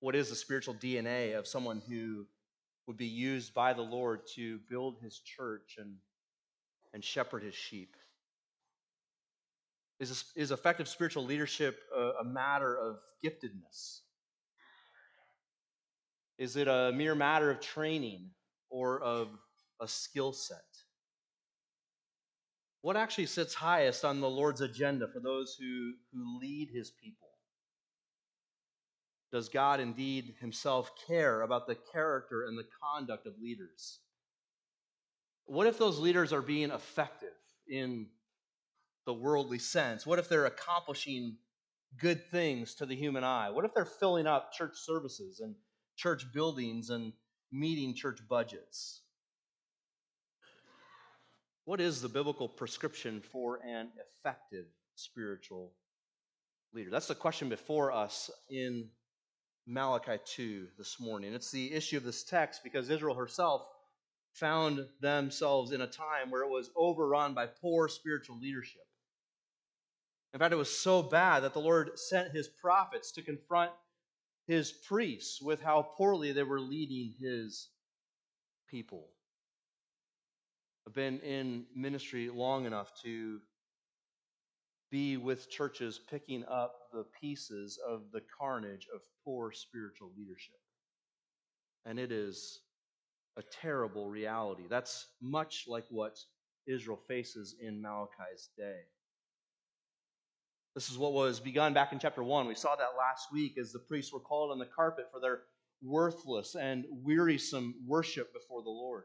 what is the spiritual DNA of someone who would be used by the Lord to build his church and, and shepherd his sheep? Is, is effective spiritual leadership a, a matter of giftedness? Is it a mere matter of training or of a skill set? What actually sits highest on the Lord's agenda for those who, who lead his people? Does God indeed himself care about the character and the conduct of leaders? What if those leaders are being effective in the worldly sense? What if they're accomplishing good things to the human eye? What if they're filling up church services and church buildings and meeting church budgets? What is the biblical prescription for an effective spiritual leader? That's the question before us in Malachi 2 this morning. It's the issue of this text because Israel herself found themselves in a time where it was overrun by poor spiritual leadership. In fact, it was so bad that the Lord sent his prophets to confront his priests with how poorly they were leading his people. I've been in ministry long enough to be with churches picking up the pieces of the carnage of poor spiritual leadership. And it is a terrible reality. That's much like what Israel faces in Malachi's day. This is what was begun back in chapter 1. We saw that last week as the priests were called on the carpet for their worthless and wearisome worship before the Lord.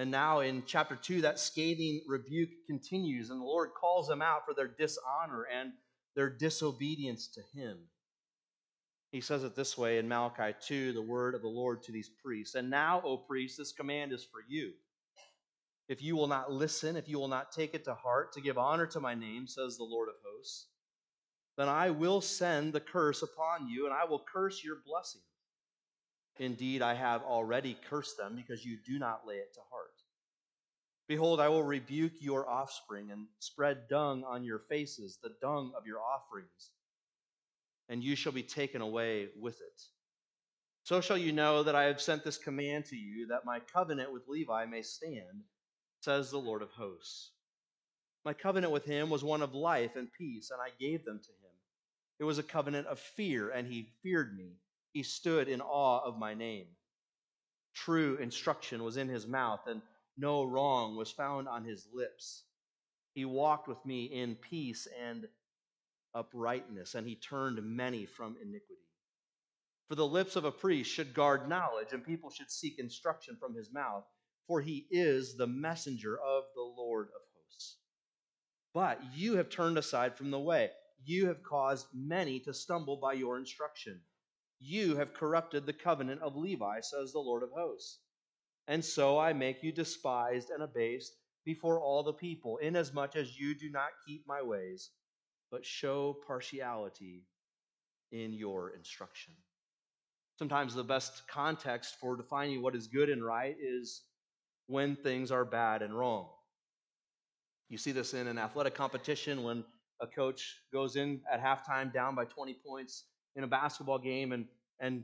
And now in chapter 2, that scathing rebuke continues, and the Lord calls them out for their dishonor and their disobedience to Him. He says it this way in Malachi 2, the word of the Lord to these priests. And now, O priests, this command is for you. If you will not listen, if you will not take it to heart to give honor to my name, says the Lord of hosts, then I will send the curse upon you, and I will curse your blessing. Indeed, I have already cursed them because you do not lay it to heart. Behold, I will rebuke your offspring and spread dung on your faces, the dung of your offerings, and you shall be taken away with it. So shall you know that I have sent this command to you, that my covenant with Levi may stand, says the Lord of hosts. My covenant with him was one of life and peace, and I gave them to him. It was a covenant of fear, and he feared me he stood in awe of my name. True instruction was in his mouth, and no wrong was found on his lips. He walked with me in peace and uprightness, and he turned many from iniquity. For the lips of a priest should guard knowledge, and people should seek instruction from his mouth, for he is the messenger of the Lord of hosts. But you have turned aside from the way. You have caused many to stumble by your instruction. You have corrupted the covenant of Levi, says the Lord of hosts. And so I make you despised and abased before all the people, inasmuch as you do not keep my ways, but show partiality in your instruction. Sometimes the best context for defining what is good and right is when things are bad and wrong. You see this in an athletic competition when a coach goes in at halftime down by 20 points in a basketball game and, and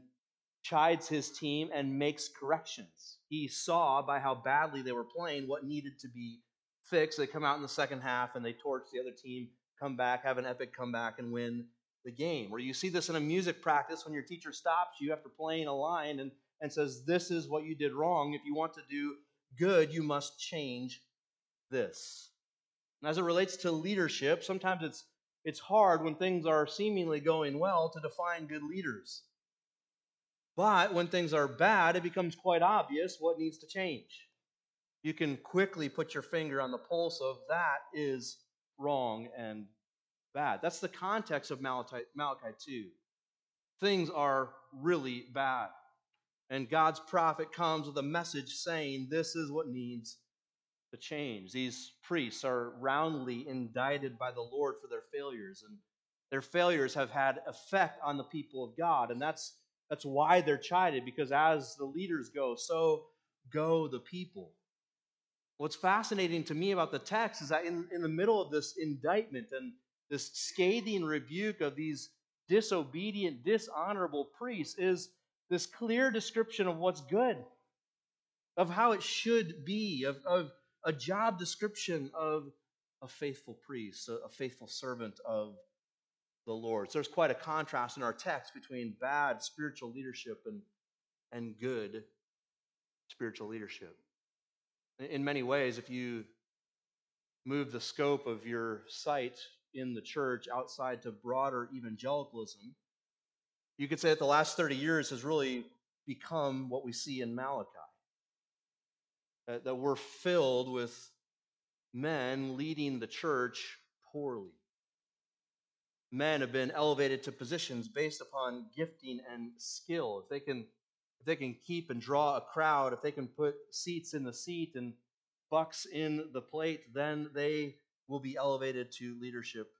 chides his team and makes corrections. He saw by how badly they were playing what needed to be fixed. They come out in the second half and they torch the other team, come back, have an epic comeback, and win the game. Or you see this in a music practice when your teacher stops you after playing a line and, and says, This is what you did wrong. If you want to do good, you must change this. And as it relates to leadership, sometimes it's it's hard when things are seemingly going well to define good leaders. But when things are bad, it becomes quite obvious what needs to change. You can quickly put your finger on the pulse of that is wrong and bad. That's the context of Malachi, Malachi 2. Things are really bad. And God's prophet comes with a message saying, This is what needs to change. These priests are roundly indicted by the Lord for their failures, and their failures have had effect on the people of God. And that's, that's why they're chided, because as the leaders go, so go the people. What's fascinating to me about the text is that in, in the middle of this indictment and this scathing rebuke of these disobedient, dishonorable priests is this clear description of what's good, of how it should be, of, of a job description of a faithful priest, a, a faithful servant of the Lord. So there's quite a contrast in our text between bad spiritual leadership and, and good spiritual leadership. In many ways, if you move the scope of your sight in the church outside to broader evangelicalism, you could say that the last 30 years has really become what we see in Malachi. That, that we're filled with men leading the church poorly. Men have been elevated to positions based upon gifting and skill. If they can, if they can keep and draw a crowd, if they can put seats in the seat and bucks in the plate, then they will be elevated to leadership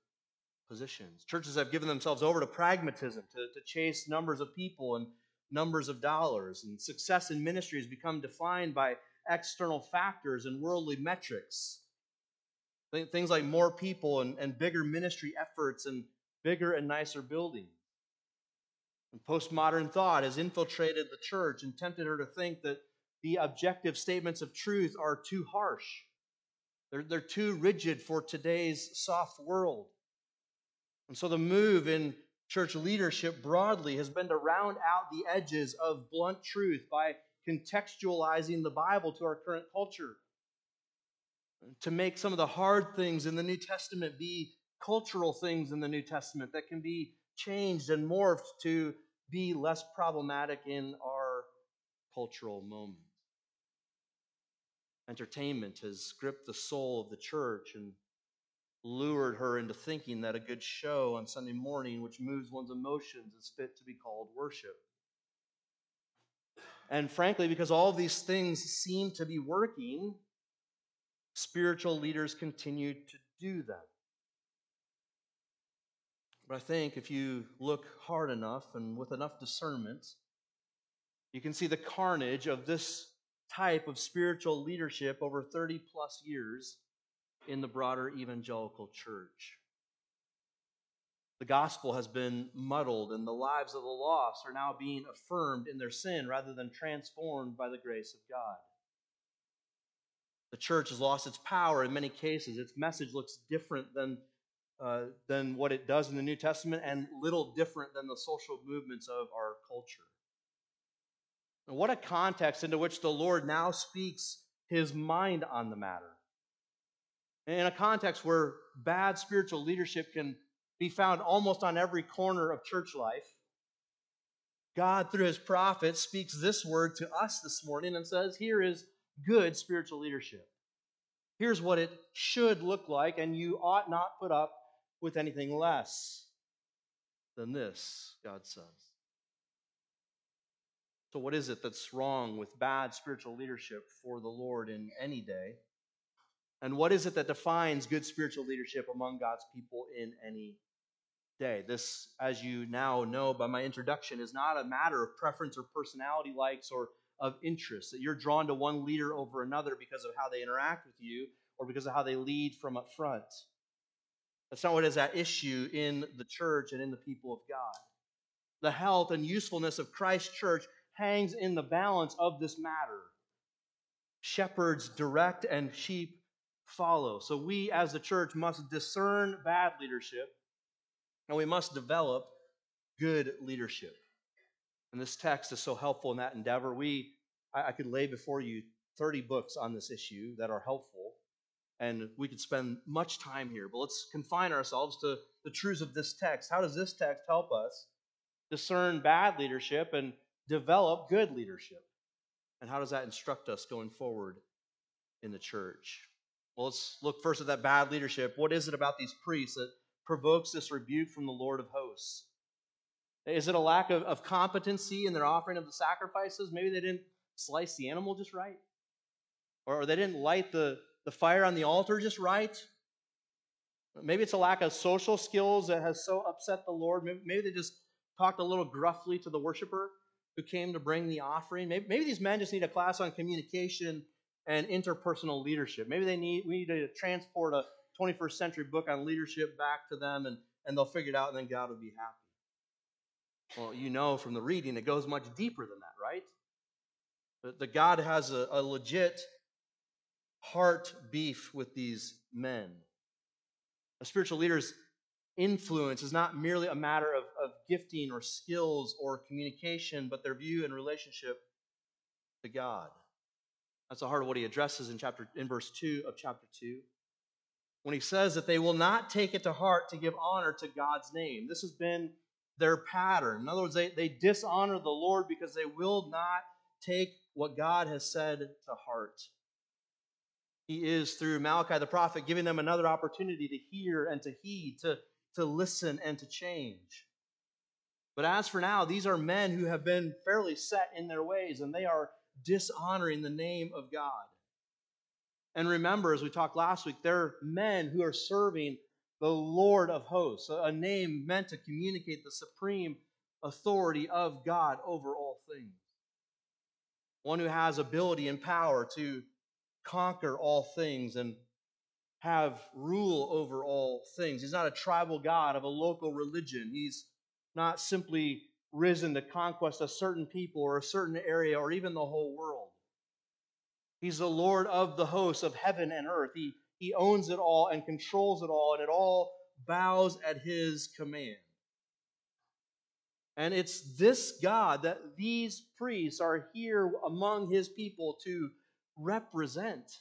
positions. Churches have given themselves over to pragmatism, to, to chase numbers of people and numbers of dollars. And success in ministry has become defined by external factors and worldly metrics. Things like more people and, and bigger ministry efforts and bigger and nicer buildings. And postmodern thought has infiltrated the church and tempted her to think that the objective statements of truth are too harsh. They're, they're too rigid for today's soft world. And so the move in church leadership broadly has been to round out the edges of blunt truth by contextualizing the Bible to our current culture. To make some of the hard things in the New Testament be cultural things in the New Testament that can be changed and morphed to be less problematic in our cultural moment. Entertainment has gripped the soul of the church and lured her into thinking that a good show on Sunday morning, which moves one's emotions, is fit to be called worship. And frankly, because all these things seem to be working, spiritual leaders continue to do them. But I think if you look hard enough and with enough discernment, you can see the carnage of this type of spiritual leadership over 30 plus years in the broader evangelical church. The gospel has been muddled, and the lives of the lost are now being affirmed in their sin rather than transformed by the grace of God. The church has lost its power in many cases. Its message looks different than, uh, than what it does in the New Testament and little different than the social movements of our culture. And what a context into which the Lord now speaks his mind on the matter in a context where bad spiritual leadership can be found almost on every corner of church life, God, through his prophet, speaks this word to us this morning and says, Here is good spiritual leadership. Here's what it should look like, and you ought not put up with anything less than this, God says. So, what is it that's wrong with bad spiritual leadership for the Lord in any day? And what is it that defines good spiritual leadership among God's people in any day? This, as you now know by my introduction, is not a matter of preference or personality likes or of interest, that you're drawn to one leader over another because of how they interact with you or because of how they lead from up front. That's not what is at issue in the church and in the people of God. The health and usefulness of Christ's church hangs in the balance of this matter. Shepherds direct and sheep follow. So we as the church must discern bad leadership and we must develop good leadership. And this text is so helpful in that endeavor. We I, could lay before you 30 books on this issue that are helpful. And we could spend much time here, but let's confine ourselves to the truths of this text. How does this text help us discern bad leadership and develop good leadership? And how does that instruct us going forward in the church? Well, let's look first at that bad leadership. What is it about these priests that provokes this rebuke from the Lord of hosts? Is it a lack of, of competency in their offering of the sacrifices? Maybe they didn't slice the animal just right. Or they didn't light the, the fire on the altar just right. Maybe it's a lack of social skills that has so upset the Lord. Maybe, they just talked a little gruffly to the worshiper who came to bring the offering. Maybe, maybe these men just need a class on communication and interpersonal leadership. Maybe they need we need to transport a 21st century book on leadership back to them and, and they'll figure it out and then God will be happy. Well, you know from the reading, it goes much deeper than that, right? That God has a, a legit heart beef with these men. A spiritual leader's influence is not merely a matter of, of gifting or skills or communication, but their view and relationship to God. That's the heart of what he addresses in chapter in verse 2 of chapter 2. When he says that they will not take it to heart to give honor to God's name. This has been their pattern. In other words, they, they dishonor the Lord because they will not take what God has said to heart. He is, through Malachi the prophet, giving them another opportunity to hear and to heed, to, to listen and to change. But as for now, these are men who have been fairly set in their ways, and they are dishonoring the name of God. And remember, as we talked last week, they're men who are serving the Lord of hosts, a name meant to communicate the supreme authority of God over all things. One who has ability and power to conquer all things and have rule over all things. He's not a tribal God of a local religion. He's not simply risen to conquest a certain people or a certain area or even the whole world. He's the Lord of the hosts of heaven and earth. He, he owns it all and controls it all, and it all bows at his command. And it's this God that these priests are here among his people to represent.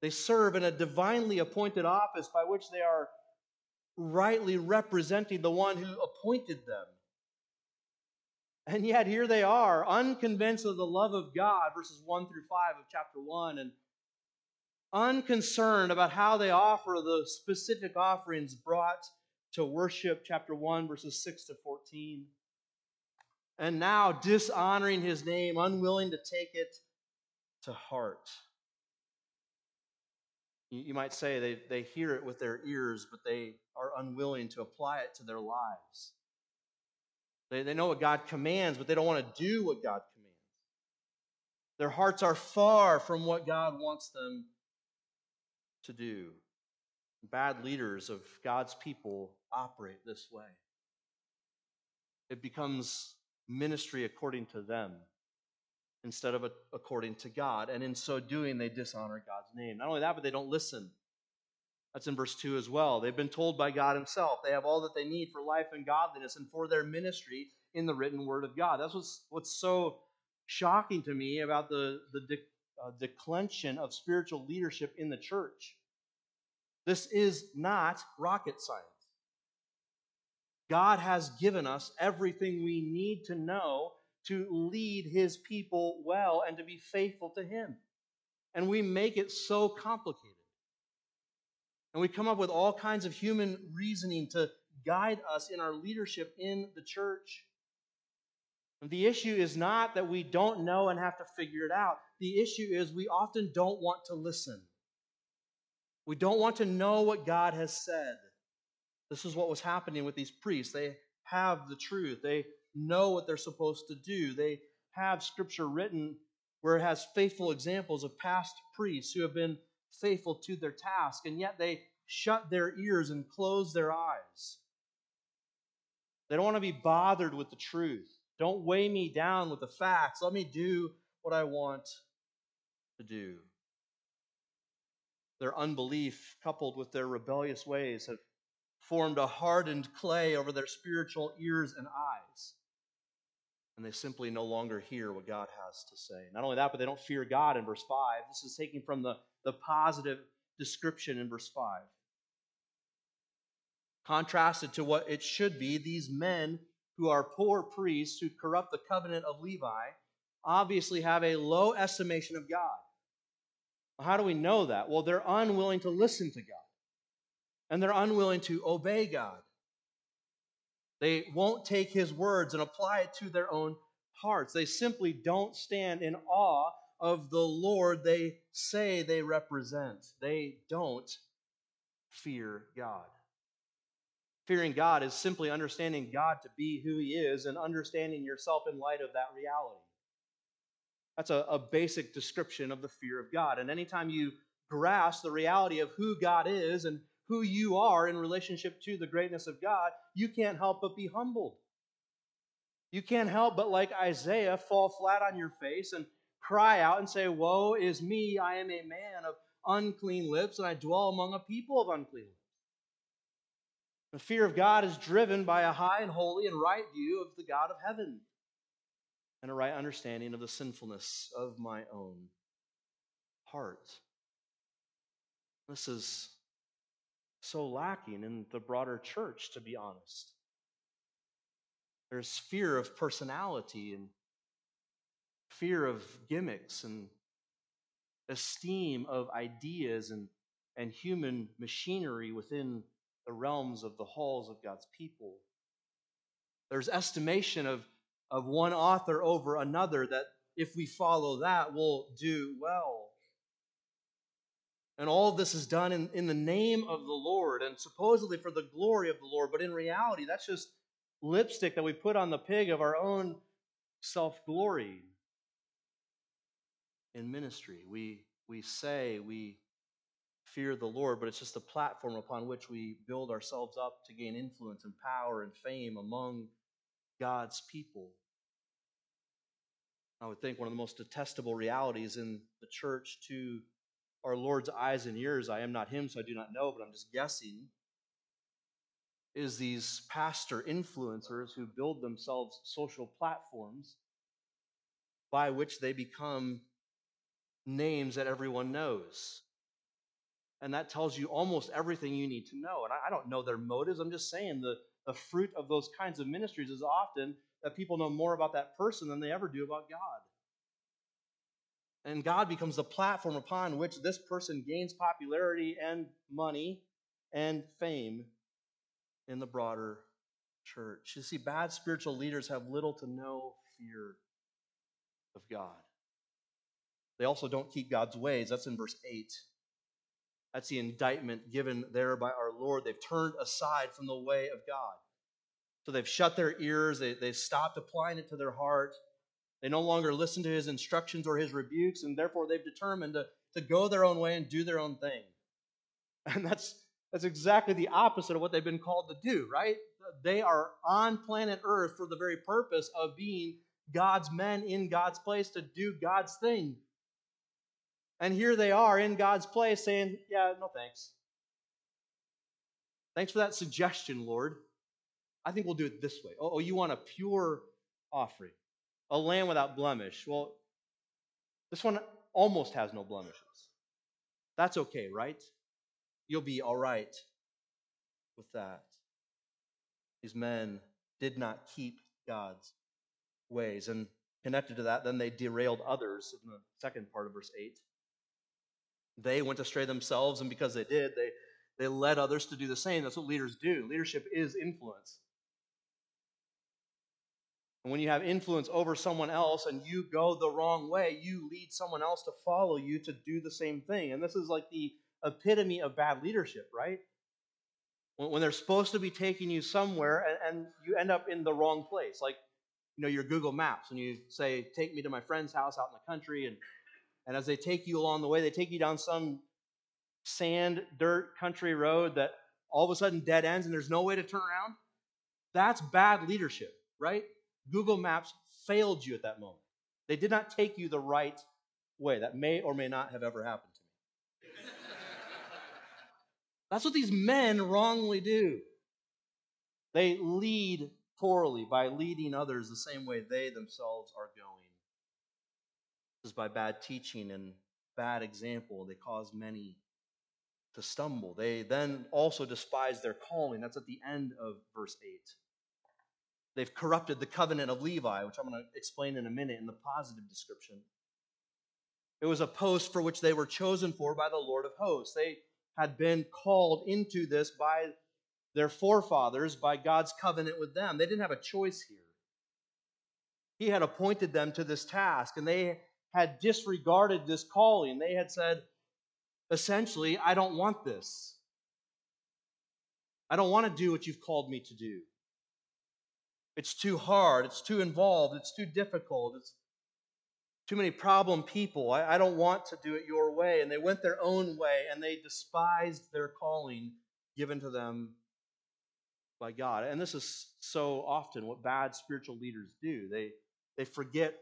They serve in a divinely appointed office by which they are rightly representing the one who appointed them. And yet here they are, unconvinced of the love of God, verses 1 through 5 of chapter 1, and unconcerned about how they offer the specific offerings brought to worship, chapter 1, verses 6 to 14. And now dishonoring his name, unwilling to take it to heart. You might say they, they hear it with their ears, but they are unwilling to apply it to their lives. They, they know what God commands, but they don't want to do what God commands. Their hearts are far from what God wants them to do. Bad leaders of God's people operate this way. It becomes ministry according to them instead of according to God. And in so doing, they dishonor God's name. Not only that, but they don't listen. That's in verse 2 as well. They've been told by God Himself they have all that they need for life and godliness and for their ministry in the written Word of God. That's what's, what's so shocking to me about the, the de- uh, declension of spiritual leadership in the church. This is not rocket science. God has given us everything we need to know to lead his people well and to be faithful to him. And we make it so complicated. And we come up with all kinds of human reasoning to guide us in our leadership in the church. And the issue is not that we don't know and have to figure it out. The issue is we often don't want to listen. We don't want to know what God has said. This is what was happening with these priests. They have the truth, they know what they're supposed to do. They have scripture written where it has faithful examples of past priests who have been faithful to their task, and yet they shut their ears and close their eyes. They don't want to be bothered with the truth. Don't weigh me down with the facts. Let me do what I want to do. Their unbelief, coupled with their rebellious ways, have formed a hardened clay over their spiritual ears and eyes. And they simply no longer hear what God has to say. Not only that, but they don't fear God in verse 5. This is taken from the, the positive description in verse 5. Contrasted to what it should be, these men who are poor priests who corrupt the covenant of Levi obviously have a low estimation of God. How do we know that? Well, they're unwilling to listen to God and they're unwilling to obey God. They won't take his words and apply it to their own hearts. They simply don't stand in awe of the Lord they say they represent. They don't fear God. Fearing God is simply understanding God to be who he is and understanding yourself in light of that reality. That's a, a basic description of the fear of God. And anytime you grasp the reality of who God is and who you are in relationship to the greatness of God, you can't help but be humbled. You can't help but, like Isaiah, fall flat on your face and cry out and say, Woe is me, I am a man of unclean lips, and I dwell among a people of unclean lips. The fear of God is driven by a high and holy and right view of the God of heaven and a right understanding of the sinfulness of my own heart. This is so lacking in the broader church, to be honest. There's fear of personality and fear of gimmicks and esteem of ideas and, and human machinery within the realms of the halls of God's people. There's estimation of, of one author over another that if we follow that, we'll do well. And all of this is done in, in the name of the Lord and supposedly for the glory of the Lord. But in reality, that's just lipstick that we put on the pig of our own self glory in ministry. We, we say we fear the Lord, but it's just a platform upon which we build ourselves up to gain influence and power and fame among God's people. I would think one of the most detestable realities in the church to our Lord's eyes and ears, I am not him, so I do not know, but I'm just guessing, is these pastor influencers who build themselves social platforms by which they become names that everyone knows. And that tells you almost everything you need to know. And I, don't know their motives. I'm just saying the, the fruit of those kinds of ministries is often that people know more about that person than they ever do about God. And God becomes the platform upon which this person gains popularity and money and fame in the broader church. You see, bad spiritual leaders have little to no fear of God. They also don't keep God's ways. That's in verse 8. That's the indictment given there by our Lord. They've turned aside from the way of God. So they've shut their ears, they, they've stopped applying it to their heart, they no longer listen to his instructions or his rebukes, and therefore they've determined to, to go their own way and do their own thing. And that's, that's exactly the opposite of what they've been called to do, right? They are on planet Earth for the very purpose of being God's men in God's place to do God's thing. And here they are in God's place saying, Yeah, no thanks. Thanks for that suggestion, Lord. I think we'll do it this way. Oh, oh you want a pure offering? A lamb without blemish. Well, this one almost has no blemishes. That's okay, right? You'll be all right with that. These men did not keep God's ways. And connected to that, then they derailed others in the second part of verse 8. They went astray themselves, and because they did, they, they led others to do the same. That's what leaders do. Leadership is influence. And when you have influence over someone else and you go the wrong way, you lead someone else to follow you to do the same thing. And this is like the epitome of bad leadership, right? When, they're supposed to be taking you somewhere and, and you end up in the wrong place. Like, you know, your Google Maps, and you say, Take me to my friend's house out in the country. And, and as they take you along the way, they take you down some sand, dirt, country road that all of a sudden dead ends and there's no way to turn around. That's bad leadership, right? Google Maps failed you at that moment. They did not take you the right way. That may or may not have ever happened to me. That's what these men wrongly do. They lead poorly by leading others the same way they themselves are going. This is by bad teaching and bad example. They cause many to stumble. They then also despise their calling. That's at the end of verse 8. They've corrupted the covenant of Levi, which I'm going to explain in a minute in the positive description. It was a post for which they were chosen for by the Lord of hosts. They had been called into this by their forefathers, by God's covenant with them. They didn't have a choice here. He had appointed them to this task, and they had disregarded this calling. They had said, essentially, I don't want this. I don't want to do what you've called me to do. It's too hard. It's too involved. It's too difficult. It's too many problem people. I, I, don't want to do it your way. And they went their own way and they despised their calling given to them by God. And this is so often what bad spiritual leaders do. They, they forget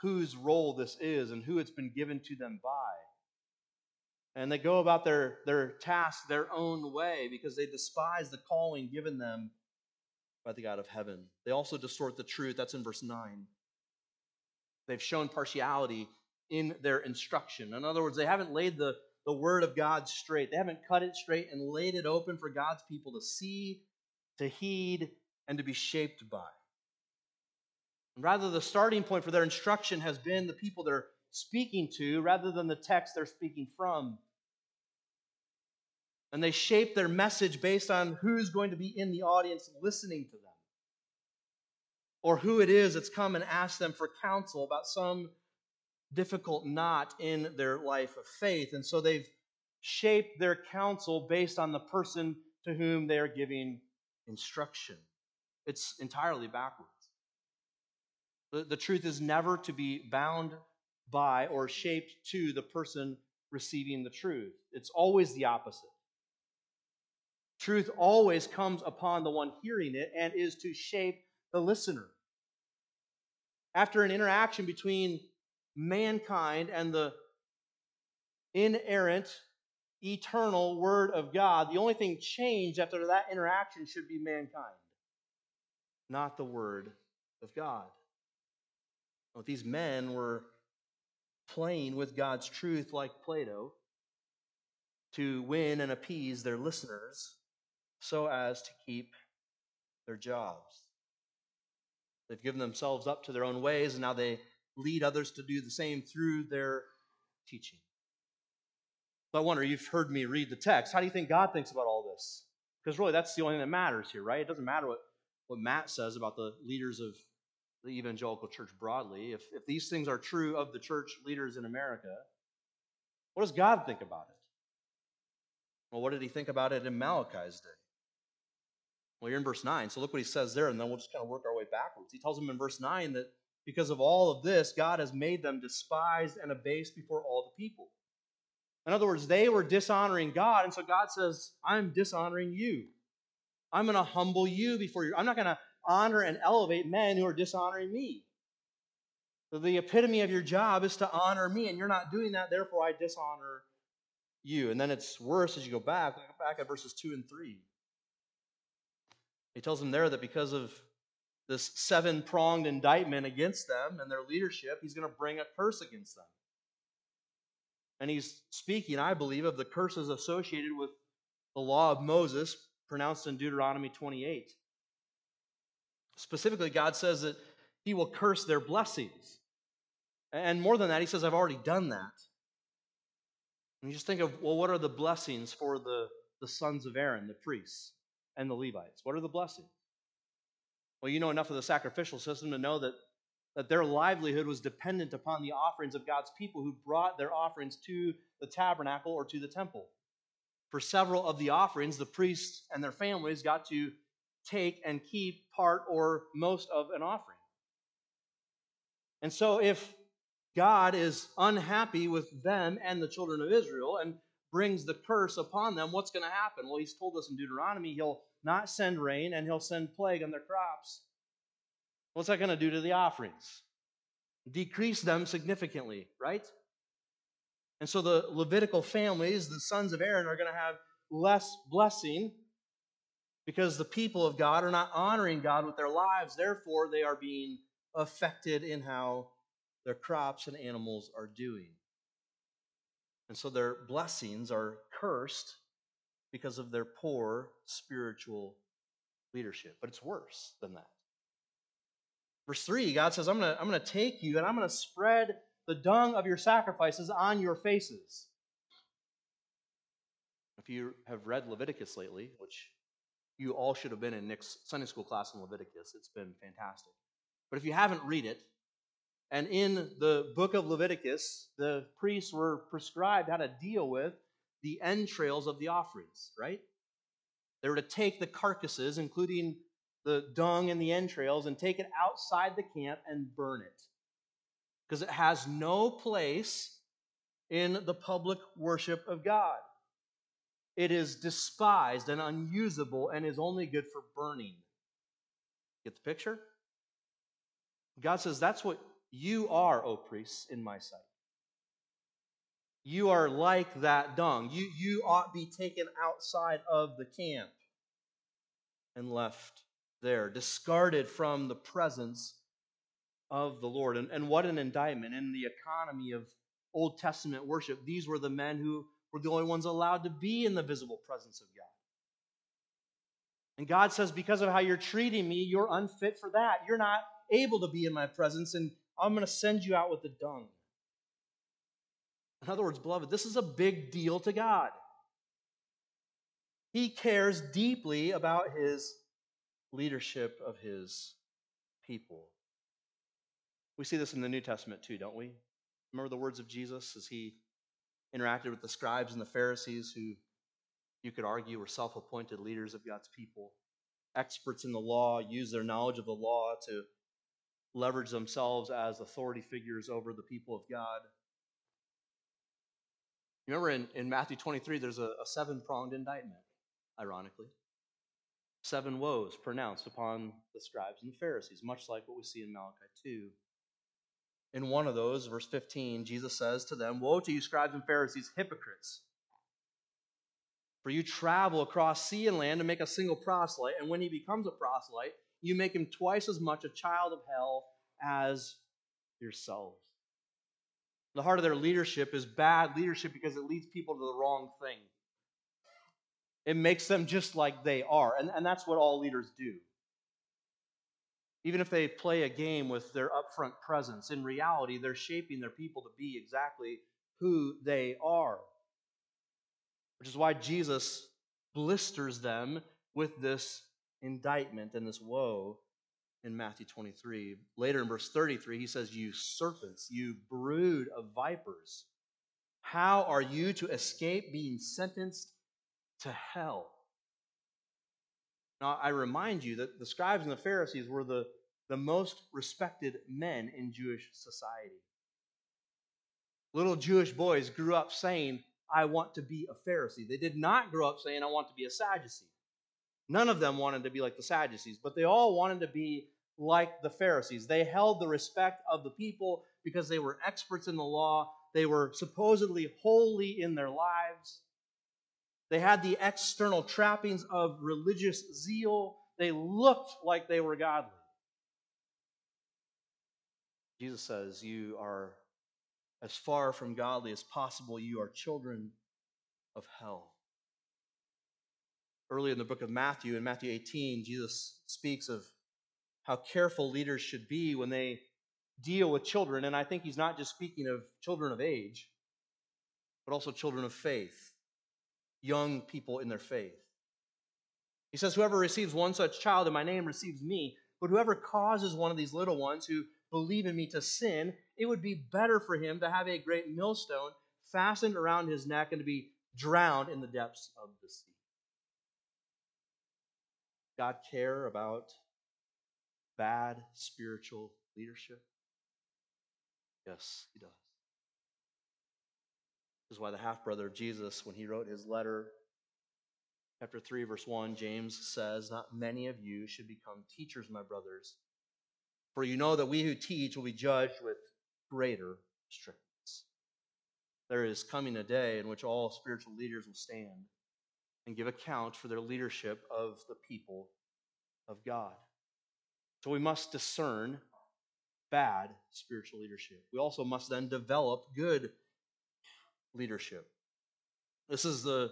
whose role this is and who it's been given to them by. And they go about their, their task their own way because they despise the calling given them by the God of heaven. They also distort the truth. That's in verse 9. They've shown partiality in their instruction. In other words, they haven't laid the, the word of God straight. They haven't cut it straight and laid it open for God's people to see, to heed, and to be shaped by. Rather, the starting point for their instruction has been the people they're speaking to rather than the text they're speaking from. And they shape their message based on who's going to be in the audience listening to them, or who it is that's come and asked them for counsel about some difficult knot in their life of faith. And so they've shaped their counsel based on the person to whom they are giving instruction. It's entirely backwards. The, the truth is never to be bound by or shaped to the person receiving the truth. It's always the opposite. Truth always comes upon the one hearing it and is to shape the listener. After an interaction between mankind and the inerrant, eternal Word of God, the only thing changed after that interaction should be mankind, not the Word of God. Well, these men were playing with God's truth like Play-Doh to win and appease their listeners so as to keep their jobs. They've given themselves up to their own ways, and now they lead others to do the same through their teaching. So I wonder, you've heard me read the text. How do you think God thinks about all this? Because really, that's the only thing that matters here, right? It doesn't matter what, what Matt says about the leaders of the evangelical church broadly. If, if these things are true of the church leaders in America, what does God think about it? Well, what did he think about it in Malachi's day? Well, you're in verse 9, so look what he says there, and then we'll just kind of work our way backwards. He tells them in verse 9 that because of all of this, God has made them despised and abased before all the people. In other words, they were dishonoring God, and so God says, I'm dishonoring you. I'm going to humble you before you. I'm not going to honor and elevate men who are dishonoring me. So the epitome of your job is to honor me, and you're not doing that, therefore I dishonor you. And then it's worse as you go back, back at verses 2 and 3. He tells them there that because of this seven pronged indictment against them and their leadership, he's going to bring a curse against them. And he's speaking, I believe, of the curses associated with the law of Moses pronounced in Deuteronomy 28. Specifically, God says that He will curse their blessings. And more than that, He says, I've already done that. And you just think of, well, what are the blessings for the, the sons of Aaron, the priests, and the Levites? What are the blessings? Well, you know enough of the sacrificial system to know that, that their livelihood was dependent upon the offerings of God's people who brought their offerings to the tabernacle or to the temple. For several of the offerings, the priests and their families got to take and keep part or most of an offering. And so, if God is unhappy with them and the children of Israel and brings the curse upon them, what's going to happen? Well, he's told us in Deuteronomy he'll not send rain and he'll send plague on their crops. What's that going to do to the offerings? Decrease them significantly, right? And so the Levitical families, the sons of Aaron, are going to have less blessing because the people of God are not honoring God with their lives. Therefore, they are being affected in how their crops and animals are doing. And so their blessings are cursed because of their poor spiritual leadership. But it's worse than that. Verse 3, God says, I'm going to I'm going to take you and I'm going to spread the dung of your sacrifices on your faces. If you have read Leviticus lately, which you all should have been in Nick's Sunday school class in Leviticus. It's been fantastic. But if you haven't read it, and in the book of Leviticus, the priests were prescribed how to deal with the entrails of the offerings, right? They were to take the carcasses, including the dung and the entrails, and take it outside the camp and burn it. Because it has no place in the public worship of God. it is despised and unusable and is only good for burning. Get the picture? God says, That's what you are, O priests, in my sight. You are like that dung. You, you ought be taken outside of the camp and left there, discarded from the presence of the Lord. And, and what an indictment in the economy of Old Testament worship. These were the men who were the only ones allowed to be in the visible presence of God. And God says, because of how you're treating me, you're unfit for that. You're not able to be in my presence, and I'm going to send you out with the dung. In other words, beloved, this is a big deal to God. He cares deeply about his leadership of his people. We see this in the New Testament too, don't we? Remember the words of Jesus as he interacted with the scribes and the Pharisees, who you could argue were self appointed leaders of God's people. Experts in the law use their knowledge of the law to leverage themselves as authority figures over the people of God. Remember in, in Matthew 23, there's a, a seven pronged indictment, ironically. Seven woes pronounced upon the scribes and the Pharisees, much like what we see in Malachi 2. In one of those, verse 15, Jesus says to them, Woe to you, scribes and Pharisees, hypocrites! For you travel across sea and land to make a single proselyte, and when he becomes a proselyte, you make him twice as much a child of hell as yourselves. The heart of their leadership is bad leadership because it leads people to the wrong thing. It makes them just like they are. And, and that's what all leaders do. Even if they play a game with their upfront presence, in reality, they're shaping their people to be exactly who they are. Which is why Jesus blisters them with this indictment and this woe in Matthew 23. Later in verse 33, he says, You serpents, you brood of vipers, how are you to escape being sentenced to hell? Now, I remind you that the scribes and the Pharisees were the, the most respected men in Jewish society. Little Jewish boys grew up saying, I want to be a Pharisee. They did not grow up saying, I want to be a Sadducee. None of them wanted to be like the Sadducees, but they all wanted to be like the Pharisees. They held the respect of the people because they were experts in the law. They were supposedly holy in their lives. They had the external trappings of religious zeal. They looked like they were godly. Jesus says, You are as far from godly as possible. You are children of hell. Early in the book of Matthew, in Matthew 18, Jesus speaks of how careful leaders should be when they deal with children. And I think he's not just speaking of children of age, but also children of faith, young people in their faith. He says, Whoever receives one such child in my name receives me, but whoever causes one of these little ones who believe in me to sin, it would be better for him to have a great millstone fastened around his neck and to be drowned in the depths of the sea. God care about bad spiritual leadership? Yes, he does. This is why the half brother of Jesus, when he wrote his letter, chapter 3, verse 1, James says, Not many of you should become teachers, my brothers, for you know that we who teach will be judged with greater strictness. There is coming a day in which all spiritual leaders will stand and give account for their leadership of the people of God. So we must discern bad spiritual leadership. We also must then develop good leadership. This is the,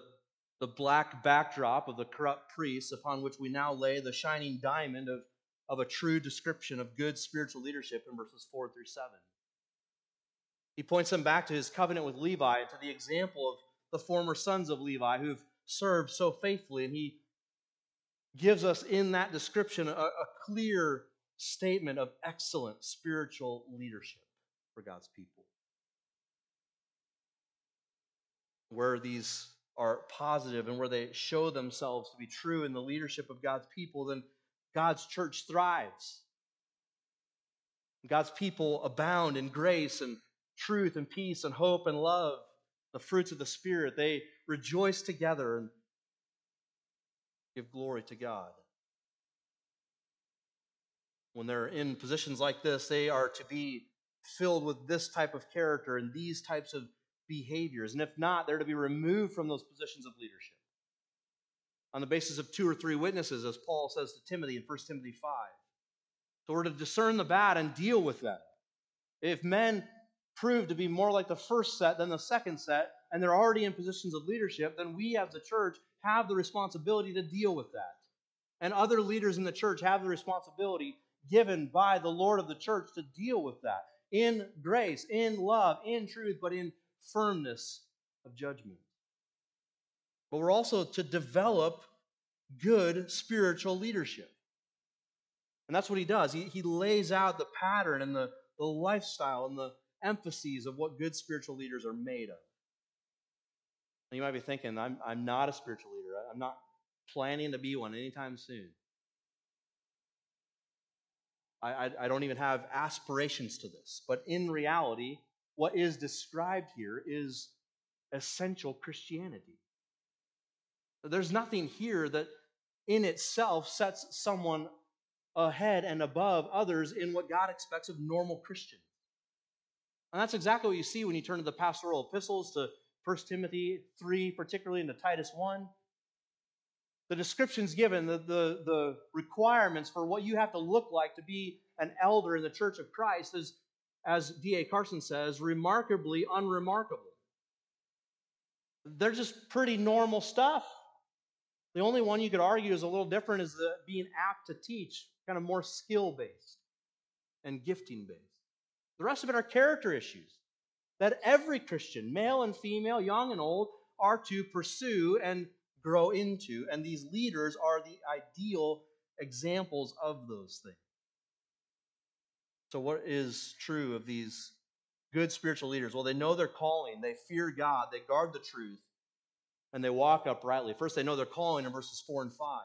the black backdrop of the corrupt priests upon which we now lay the shining diamond of, of a true description of good spiritual leadership in verses 4 through 7. He points them back to his covenant with Levi and to the example of the former sons of Levi who've served so faithfully, and he gives us in that description a, a clear statement of excellent spiritual leadership for God's people. Where these are positive and where they show themselves to be true in the leadership of God's people, then God's church thrives. God's people abound in grace and truth and peace and hope and love the fruits of the Spirit. They rejoice together and give glory to God. When they're in positions like this, they are to be filled with this type of character and these types of behaviors. And if not, they're to be removed from those positions of leadership on the basis of two or three witnesses, as Paul says to Timothy in 1 Timothy 5. So we're to discern the bad and deal with them. If men prove to be more like the first set than the second set, and they're already in positions of leadership, then we as the church have the responsibility to deal with that. And other leaders in the church have the responsibility given by the Lord of the church to deal with that in grace, in love, in truth, but in firmness of judgment. But we're also to develop good spiritual leadership. And that's what he does. He, he lays out the pattern and the, the lifestyle and the emphases of what good spiritual leaders are made of. And you might be thinking, I'm, I'm not a spiritual leader. I'm not planning to be one anytime soon. I, I, I don't even have aspirations to this. But in reality, what is described here is essential Christianity. There's nothing here that in itself sets someone ahead and above others in what God expects of normal Christians. And that's exactly what you see when you turn to the pastoral epistles to 1 Timothy 3, particularly into Titus 1. The descriptions given, the, the, the requirements for what you have to look like to be an elder in the church of Christ is, as D.A. Carson says, remarkably unremarkable. They're just pretty normal stuff. The only one you could argue is a little different is the being apt to teach, kind of more skill based and gifting based. The rest of it are character issues that every Christian, male and female, young and old, are to pursue and grow into. And these leaders are the ideal examples of those things. So, what is true of these good spiritual leaders? Well, they know their calling, they fear God, they guard the truth, and they walk uprightly. First, they know their calling in verses 4 and 5.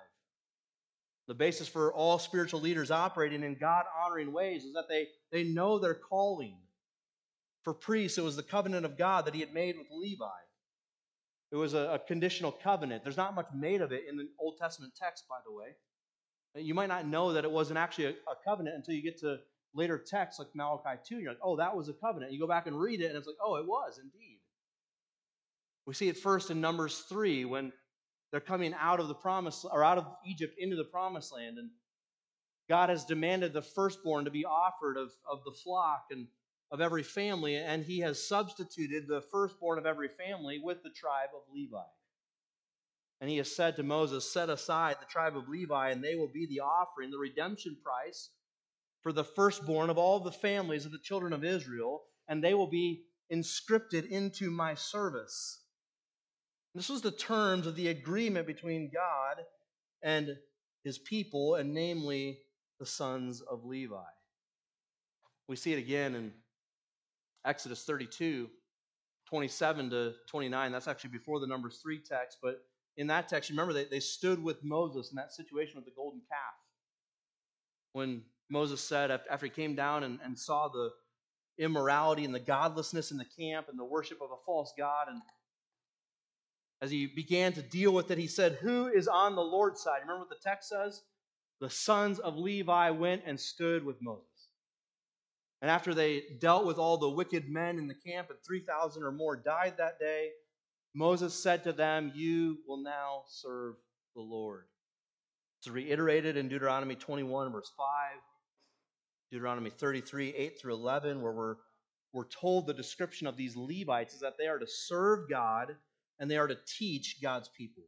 The basis for all spiritual leaders operating in God honoring ways is that they, they know their calling. For priests, it was the covenant of God that he had made with Levi. It was a, a conditional covenant. There's not much made of it in the Old Testament text, by the way. You might not know that it wasn't actually a, a covenant until you get to later texts like Malachi 2. You're like, oh, that was a covenant. You go back and read it, and it's like, oh, it was indeed. We see it first in Numbers 3 when they're coming out of the promise or out of Egypt into the promised land. And God has demanded the firstborn to be offered of, of the flock and of every family, and he has substituted the firstborn of every family with the tribe of Levi. And he has said to Moses, Set aside the tribe of Levi, and they will be the offering, the redemption price for the firstborn of all the families of the children of Israel, and they will be inscripted into my service. This was the terms of the agreement between God and his people, and namely the sons of Levi. We see it again in Exodus 32, 27 to 29. That's actually before the Numbers 3 text, but in that text, remember they, they stood with Moses in that situation with the golden calf. When Moses said, after he came down and, and saw the immorality and the godlessness in the camp and the worship of a false God, and as he began to deal with it, he said, Who is on the Lord's side? Remember what the text says? The sons of Levi went and stood with Moses. And after they dealt with all the wicked men in the camp, and 3,000 or more died that day, Moses said to them, You will now serve the Lord. It's reiterated in Deuteronomy 21, verse 5, Deuteronomy 33, 8 through 11, where we're, we're told the description of these Levites is that they are to serve God and they are to teach God's people.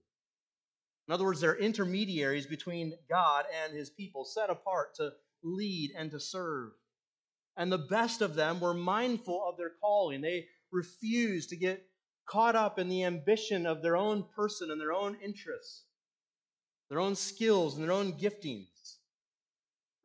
In other words, they're intermediaries between God and his people, set apart to lead and to serve. And the best of them were mindful of their calling. They refused to get caught up in the ambition of their own person and their own interests, their own skills and their own giftings.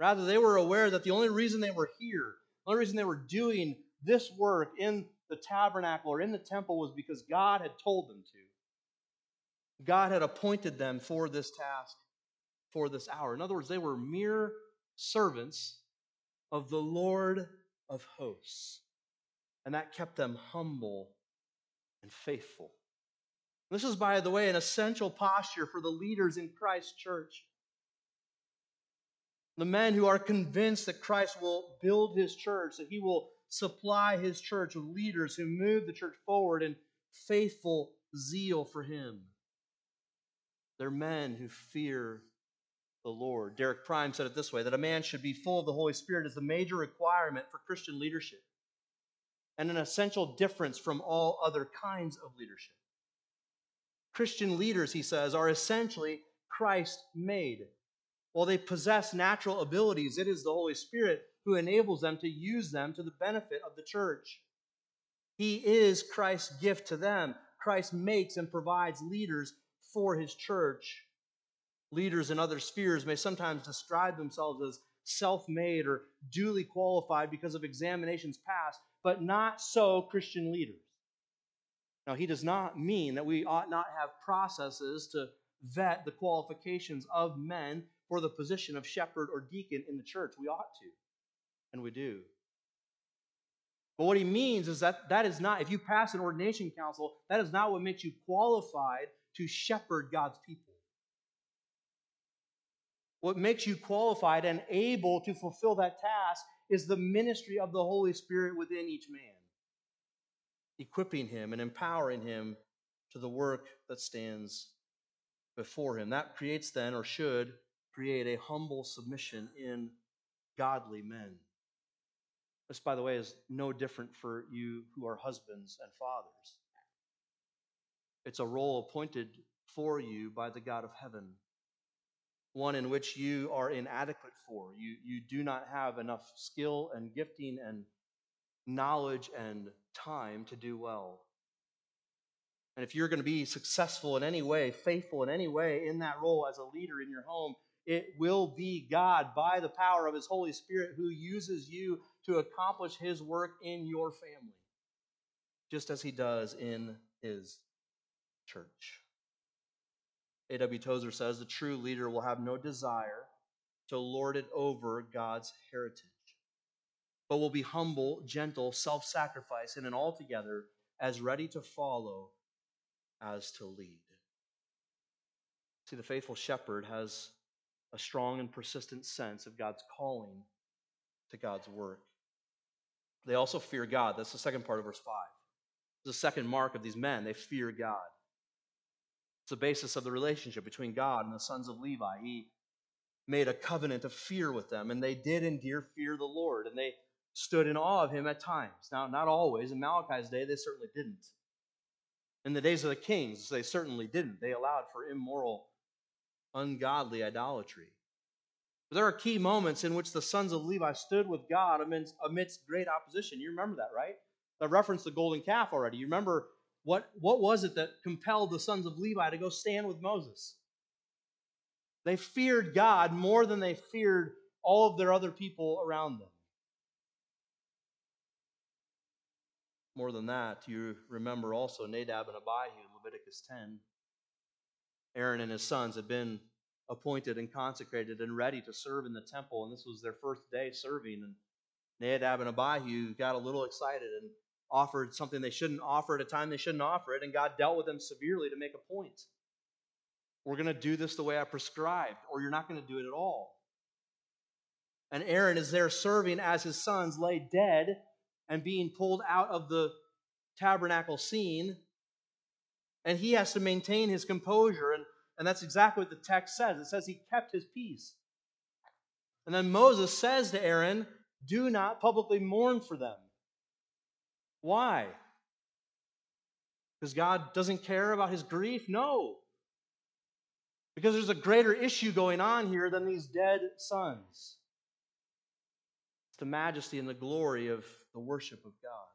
Rather, they were aware that the only reason they were here, the only reason they were doing this work in the tabernacle or in the temple was because God had told them to. God had appointed them for this task, for this hour. In other words, they were mere servants of the Lord of hosts. And that kept them humble and faithful. This is, by the way, an essential posture for the leaders in Christ's church. The men who are convinced that Christ will build his church, that he will supply his church with leaders who move the church forward in faithful zeal for him. They're men who fear the Lord. Derek Prime said it this way that a man should be full of the Holy Spirit is the major requirement for Christian leadership and an essential difference from all other kinds of leadership. Christian leaders, he says, are essentially Christ made. While they possess natural abilities, it is the Holy Spirit who enables them to use them to the benefit of the church. He is Christ's gift to them. Christ makes and provides leaders for his church. Leaders in other spheres may sometimes describe themselves as self made or duly qualified because of examinations passed, but not so Christian leaders. Now, he does not mean that we ought not have processes to vet the qualifications of men for the position of shepherd or deacon in the church. We ought to, and we do. But what he means is that that is not, if you pass an ordination council, that is not what makes you qualified to shepherd God's people. What makes you qualified and able to fulfill that task is the ministry of the Holy Spirit within each man, equipping him and empowering him to the work that stands before him. That creates then, or should create, a humble submission in godly men. This, by the way, is no different for you who are husbands and fathers. It's a role appointed for you by the God of heaven one in which you are inadequate for. You, you do not have enough skill and gifting and knowledge and time to do well. And if you're going to be successful in any way, faithful in any way in that role as a leader in your home, it will be God by the power of His Holy Spirit who uses you to accomplish His work in your family, just as He does in His church. A.W. Tozer says the true leader will have no desire to lord it over God's heritage, but will be humble, gentle, self sacrificing, and altogether as ready to follow as to lead. See, the faithful shepherd has a strong and persistent sense of God's calling to God's work. They also fear God. That's the second part of verse 5. The second mark of these men, they fear God. It's the basis of the relationship between God and the sons of Levi. He made a covenant of fear with them, and they did indeed fear the Lord, and they stood in awe of him at times. Now, not always. In Malachi's day, they certainly didn't. In the days of the kings, they certainly didn't. They allowed for immoral, ungodly idolatry. There are key moments in which the sons of Levi stood with God amidst, amidst great opposition. You remember that, right? I referenced the golden calf already. You remember what, what was it that compelled the sons of Levi to go stand with Moses? They feared God more than they feared all of their other people around them. More than that, you remember also Nadab and Abihu Leviticus 10. Aaron and his sons had been appointed and consecrated and ready to serve in the temple, and this was their first day serving. And Nadab and Abihu got a little excited and offered something they shouldn't offer at a time they shouldn't offer it, and God dealt with them severely to make a point. We're going to do this the way I prescribed, or you're not going to do it at all. And Aaron is there serving as his sons lay dead and being pulled out of the tabernacle scene. And he has to maintain his composure. And, and that's exactly what the text says. It says he kept his peace. And then Moses says to Aaron, Do not publicly mourn for them. Why? Because God doesn't care about his grief? No. Because there's a greater issue going on here than these dead sons. It's the majesty and the glory of the worship of God.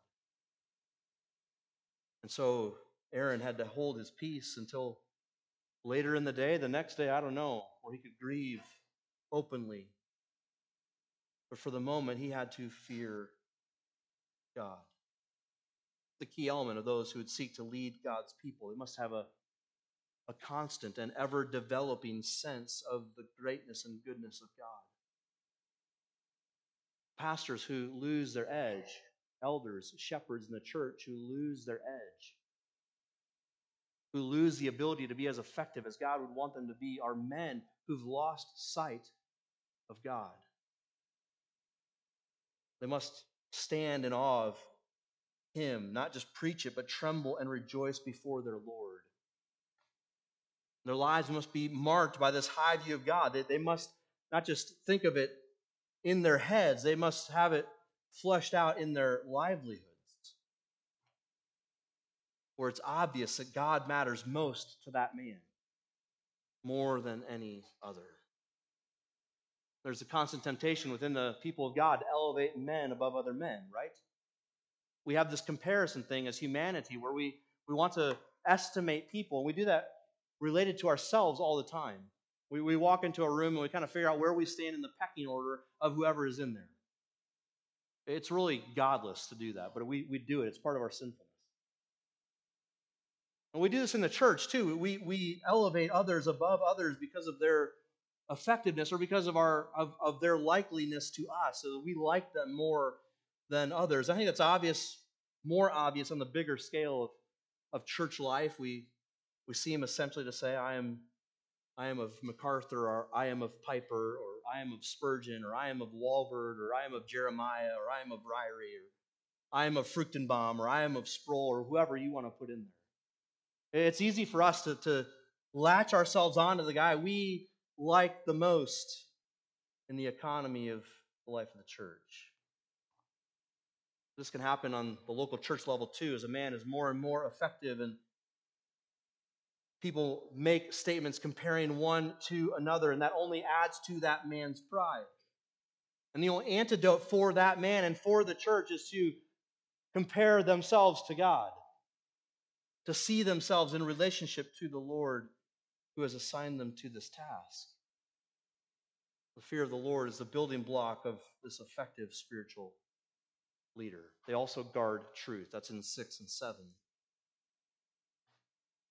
And so Aaron had to hold his peace until later in the day, the next day, I don't know, where he could grieve openly. But for the moment, he had to fear God the key element of those who would seek to lead God's people. They must have a, a constant and ever developing sense of the greatness and goodness of God. Pastors who lose their edge, elders, shepherds in the church who lose their edge, who lose the ability to be as effective as God would want them to be are men who've lost sight of God. They must stand in awe of Him, not just preach it, but tremble and rejoice before their Lord. Their lives must be marked by this high view of God. They, they must not just think of it in their heads, they must have it fleshed out in their livelihoods. Where it's obvious that God matters most to that man, more than any other. There's a constant temptation within the people of God to elevate men above other men, right? We have this comparison thing as humanity where we, we want to estimate people, and we do that related to ourselves all the time. We, we walk into a room and we kind of figure out where we stand in the pecking order of whoever is in there. It's really godless to do that, but we, we do it. It's part of our sinfulness. And we do this in the church too. We, we elevate others above others because of their effectiveness or because of, our, of, of their likeliness to us, so that we like them more than others. I think that's obvious, more obvious on the bigger scale of, of church life. We, we see him essentially to say, I am, I am of MacArthur, or I am of Piper, or I am of Spurgeon, or I am of Walvoord, or I am of Jeremiah, or I am of Ryrie, or I am of Fruchtenbaum, or I am of Sproul, or whoever you want to put in there. It's easy for us to, to latch ourselves onto the guy we like the most in the economy of the life of the church. This can happen on the local church level too, as a man is more and more effective and people make statements comparing one to another, and that only adds to that man's pride. And the only antidote for that man and for the church is to compare themselves to God, to see themselves in relationship to the Lord who has assigned them to this task. The fear of the Lord is the building block of this effective spiritual leader. They also guard truth. That's in 6 and 7.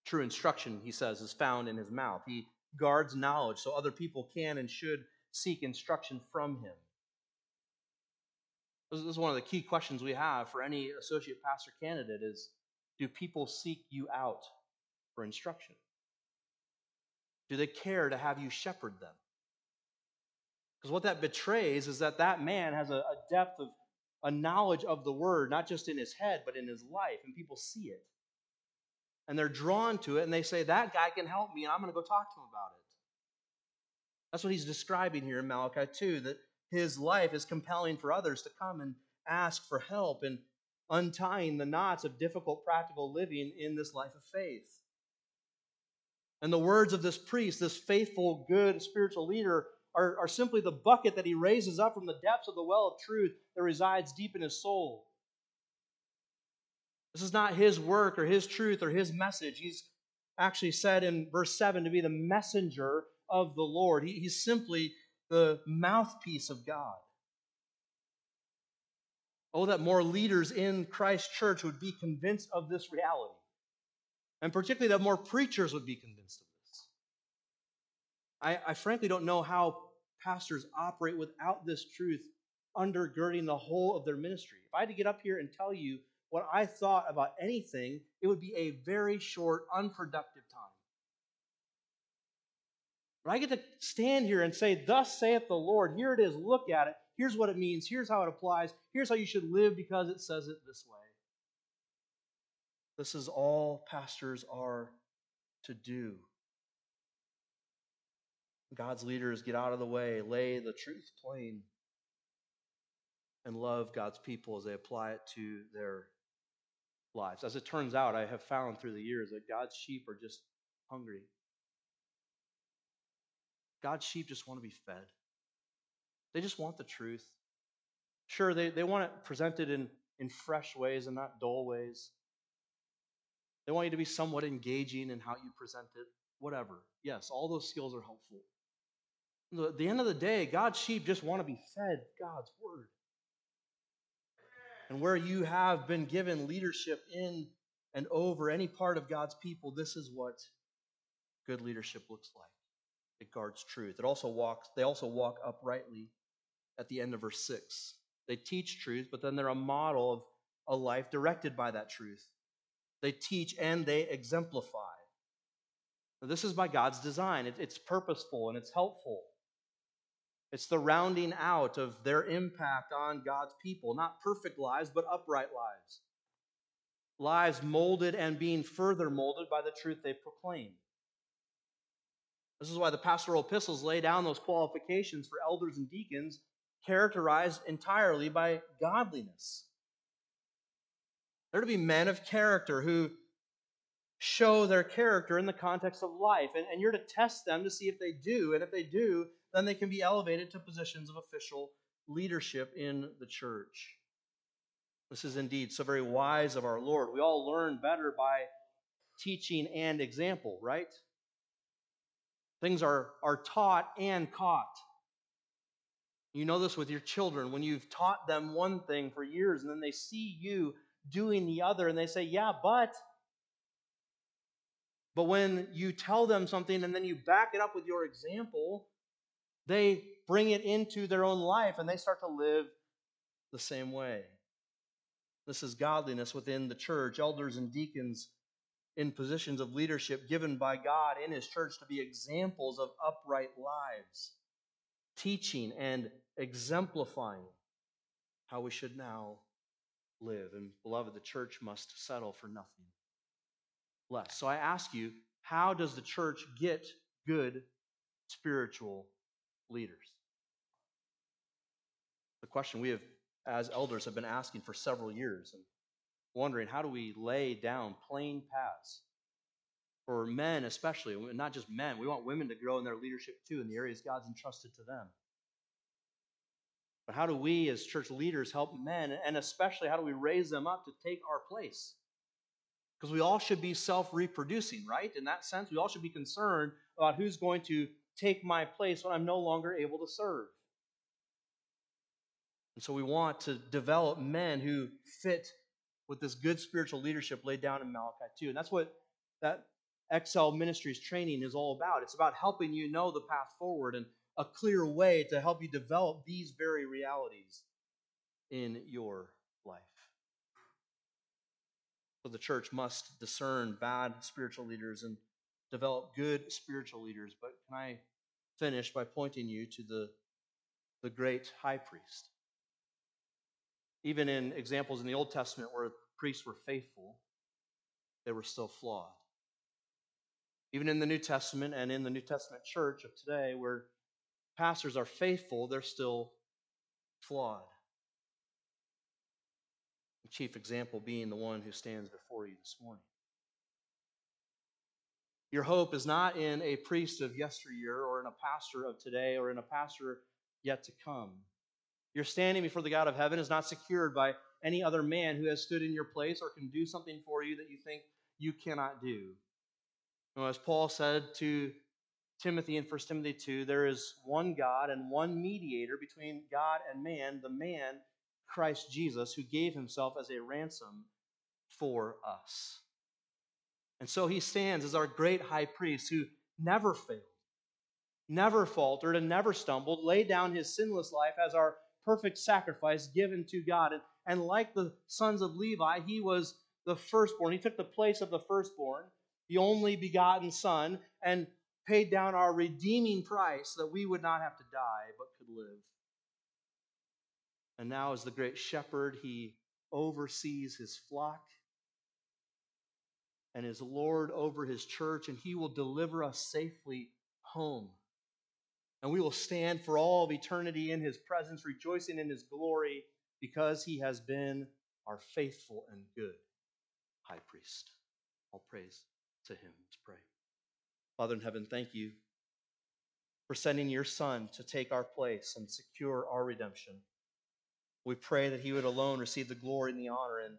True instruction, he says, is found in his mouth. He guards knowledge so other people can and should seek instruction from him. This is one of the key questions we have for any associate pastor candidate is do people seek you out for instruction? Do they care to have you shepherd them? Because what that betrays is that that man has a, a depth of a knowledge of the word, not just in his head, but in his life, and people see it and they're drawn to it and they say, That guy can help me, and I'm going to go talk to him about it. That's what he's describing here in Malachi 2 that his life is compelling for others to come and ask for help in untying the knots of difficult practical living in this life of faith. And the words of this priest, this faithful, good spiritual leader, are, are simply the bucket that he raises up from the depths of the well of truth that resides deep in his soul. This is not his work or his truth or his message. He's actually said in verse 7 to be the messenger of the Lord. He, he's simply the mouthpiece of God. Oh, that more leaders in Christ church would be convinced of this reality. And particularly that more preachers would be convinced of this. I, I frankly don't know how pastors operate without this truth undergirding the whole of their ministry. If I had to get up here and tell you what I thought about anything, it would be a very short, unproductive time. But I get to stand here and say, Thus saith the Lord. Here it is. Look at it. Here's what it means. Here's how it applies. Here's how you should live because it says it this way. This is all pastors are to do. God's leaders get out of the way, lay the truth plain, and love God's people as they apply it to their lives. As it turns out, I have found through the years that God's sheep are just hungry. God's sheep just want to be fed. They just want the truth. Sure, they, they want it presented in, in fresh ways and not dull ways. They want you to be somewhat engaging in how you present it, whatever. Yes, all those skills are helpful. At the end of the day, God's sheep just want to be fed God's word and where you have been given leadership in and over any part of God's people, this is what good leadership looks like. It guards truth. It also walks, they also walk uprightly at the end of verse 6. They teach truth, but then they're a model of a life directed by that truth. They teach and they exemplify. This is by God's design. It's purposeful and it's helpful. It's the rounding out of their impact on God's people. Not perfect lives, but upright lives. Lives molded and being further molded by the truth they proclaim. This is why the pastoral epistles lay down those qualifications for elders and deacons, characterized entirely by godliness. They're to be men of character who show their character in the context of life. And, and you're to test them to see if they do. And if they do, then they can be elevated to positions of official leadership in the church. This is indeed so very wise of our Lord. We all learn better by teaching and example, right? Things are, are taught and caught. You know this with your children. When you've taught them one thing for years and then they see you doing the other and they say, Yeah, but. But when you tell them something and then you back it up with your example, they bring it into their own life and they start to live the same way. This is godliness within the church. Elders and deacons in positions of leadership given by God in His church to be examples of upright lives, teaching and exemplifying how we should now live. And beloved, the church must settle for nothing less. So I ask you, how does the church get good spiritual leaders? The question we have, as elders, have been asking for several years and wondering how do we lay down plain paths for men, especially, not just men. We want women to grow in their leadership too in the areas God's entrusted to them. But how do we, as church leaders, help men, and especially how do we raise them up to take our place? Because we all should be self reproducing, right? In that sense, we all should be concerned about who's going to take my place when I'm no longer able to serve. And so we want to develop men who fit with this good spiritual leadership laid down in Malachi 2. And that's what that Excel Ministries training is all about. It's about helping you know the path forward and a clear way to help you develop these very realities in your life. So the church must discern bad spiritual leaders and develop good spiritual leaders. But can I finish by pointing you to the, the great high priest? Even in examples in the Old Testament where priests were faithful, they were still flawed. Even in the New Testament and in the New Testament church of today, where pastors are faithful, they're still flawed. The chief example being the one who stands before you this morning. Your hope is not in a priest of yesteryear or in a pastor of today or in a pastor yet to come. Your standing before the God of heaven is not secured by any other man who has stood in your place or can do something for you that you think you cannot do. as Paul said to Timothy in 1 Timothy 2, there is one God and one mediator between God and man, the man, Christ Jesus, who gave himself as a ransom for us. And so he stands as our great high priest who never failed, never faltered, and never stumbled, laid down his sinless life as our perfect sacrifice given to God. And, and like the sons of Levi, he was the firstborn. He took the place of the firstborn, the only begotten Son, and paid down our redeeming price so that we would not have to die but could live. And now, as the great shepherd, he oversees his flock and is Lord over his church, and he will deliver us safely home. And we will stand for all of eternity in his presence, rejoicing in his glory, because he has been our faithful and good high priest. All praise to him. Let's pray. Father in heaven, thank you for sending your Son to take our place and secure our redemption. We pray that he would alone receive the glory and the honor in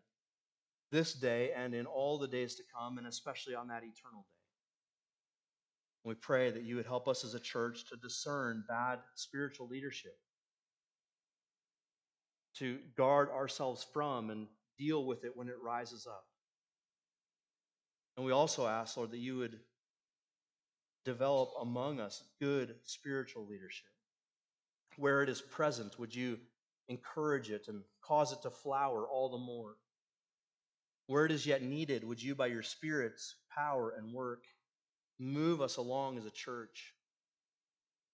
this day and in all the days to come, and especially on that eternal day. We pray that you would help us as a church to discern bad spiritual leadership, to guard ourselves from and deal with it when it rises up. And we also ask, Lord, that you would develop among us good spiritual leadership. Where it is present, would you encourage it and cause it to flower all the more? Where it is yet needed, would you, by your Spirit's power and work, Move us along as a church,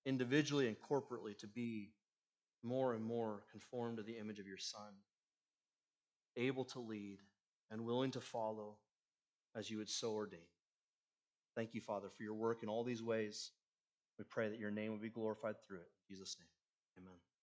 individually and corporately, to be more and more conformed to the image of your Son, able to lead and willing to follow as you would so ordain. Thank you, Father, for your work in all these ways. We pray that your name will be glorified through it. In Jesus' name, amen.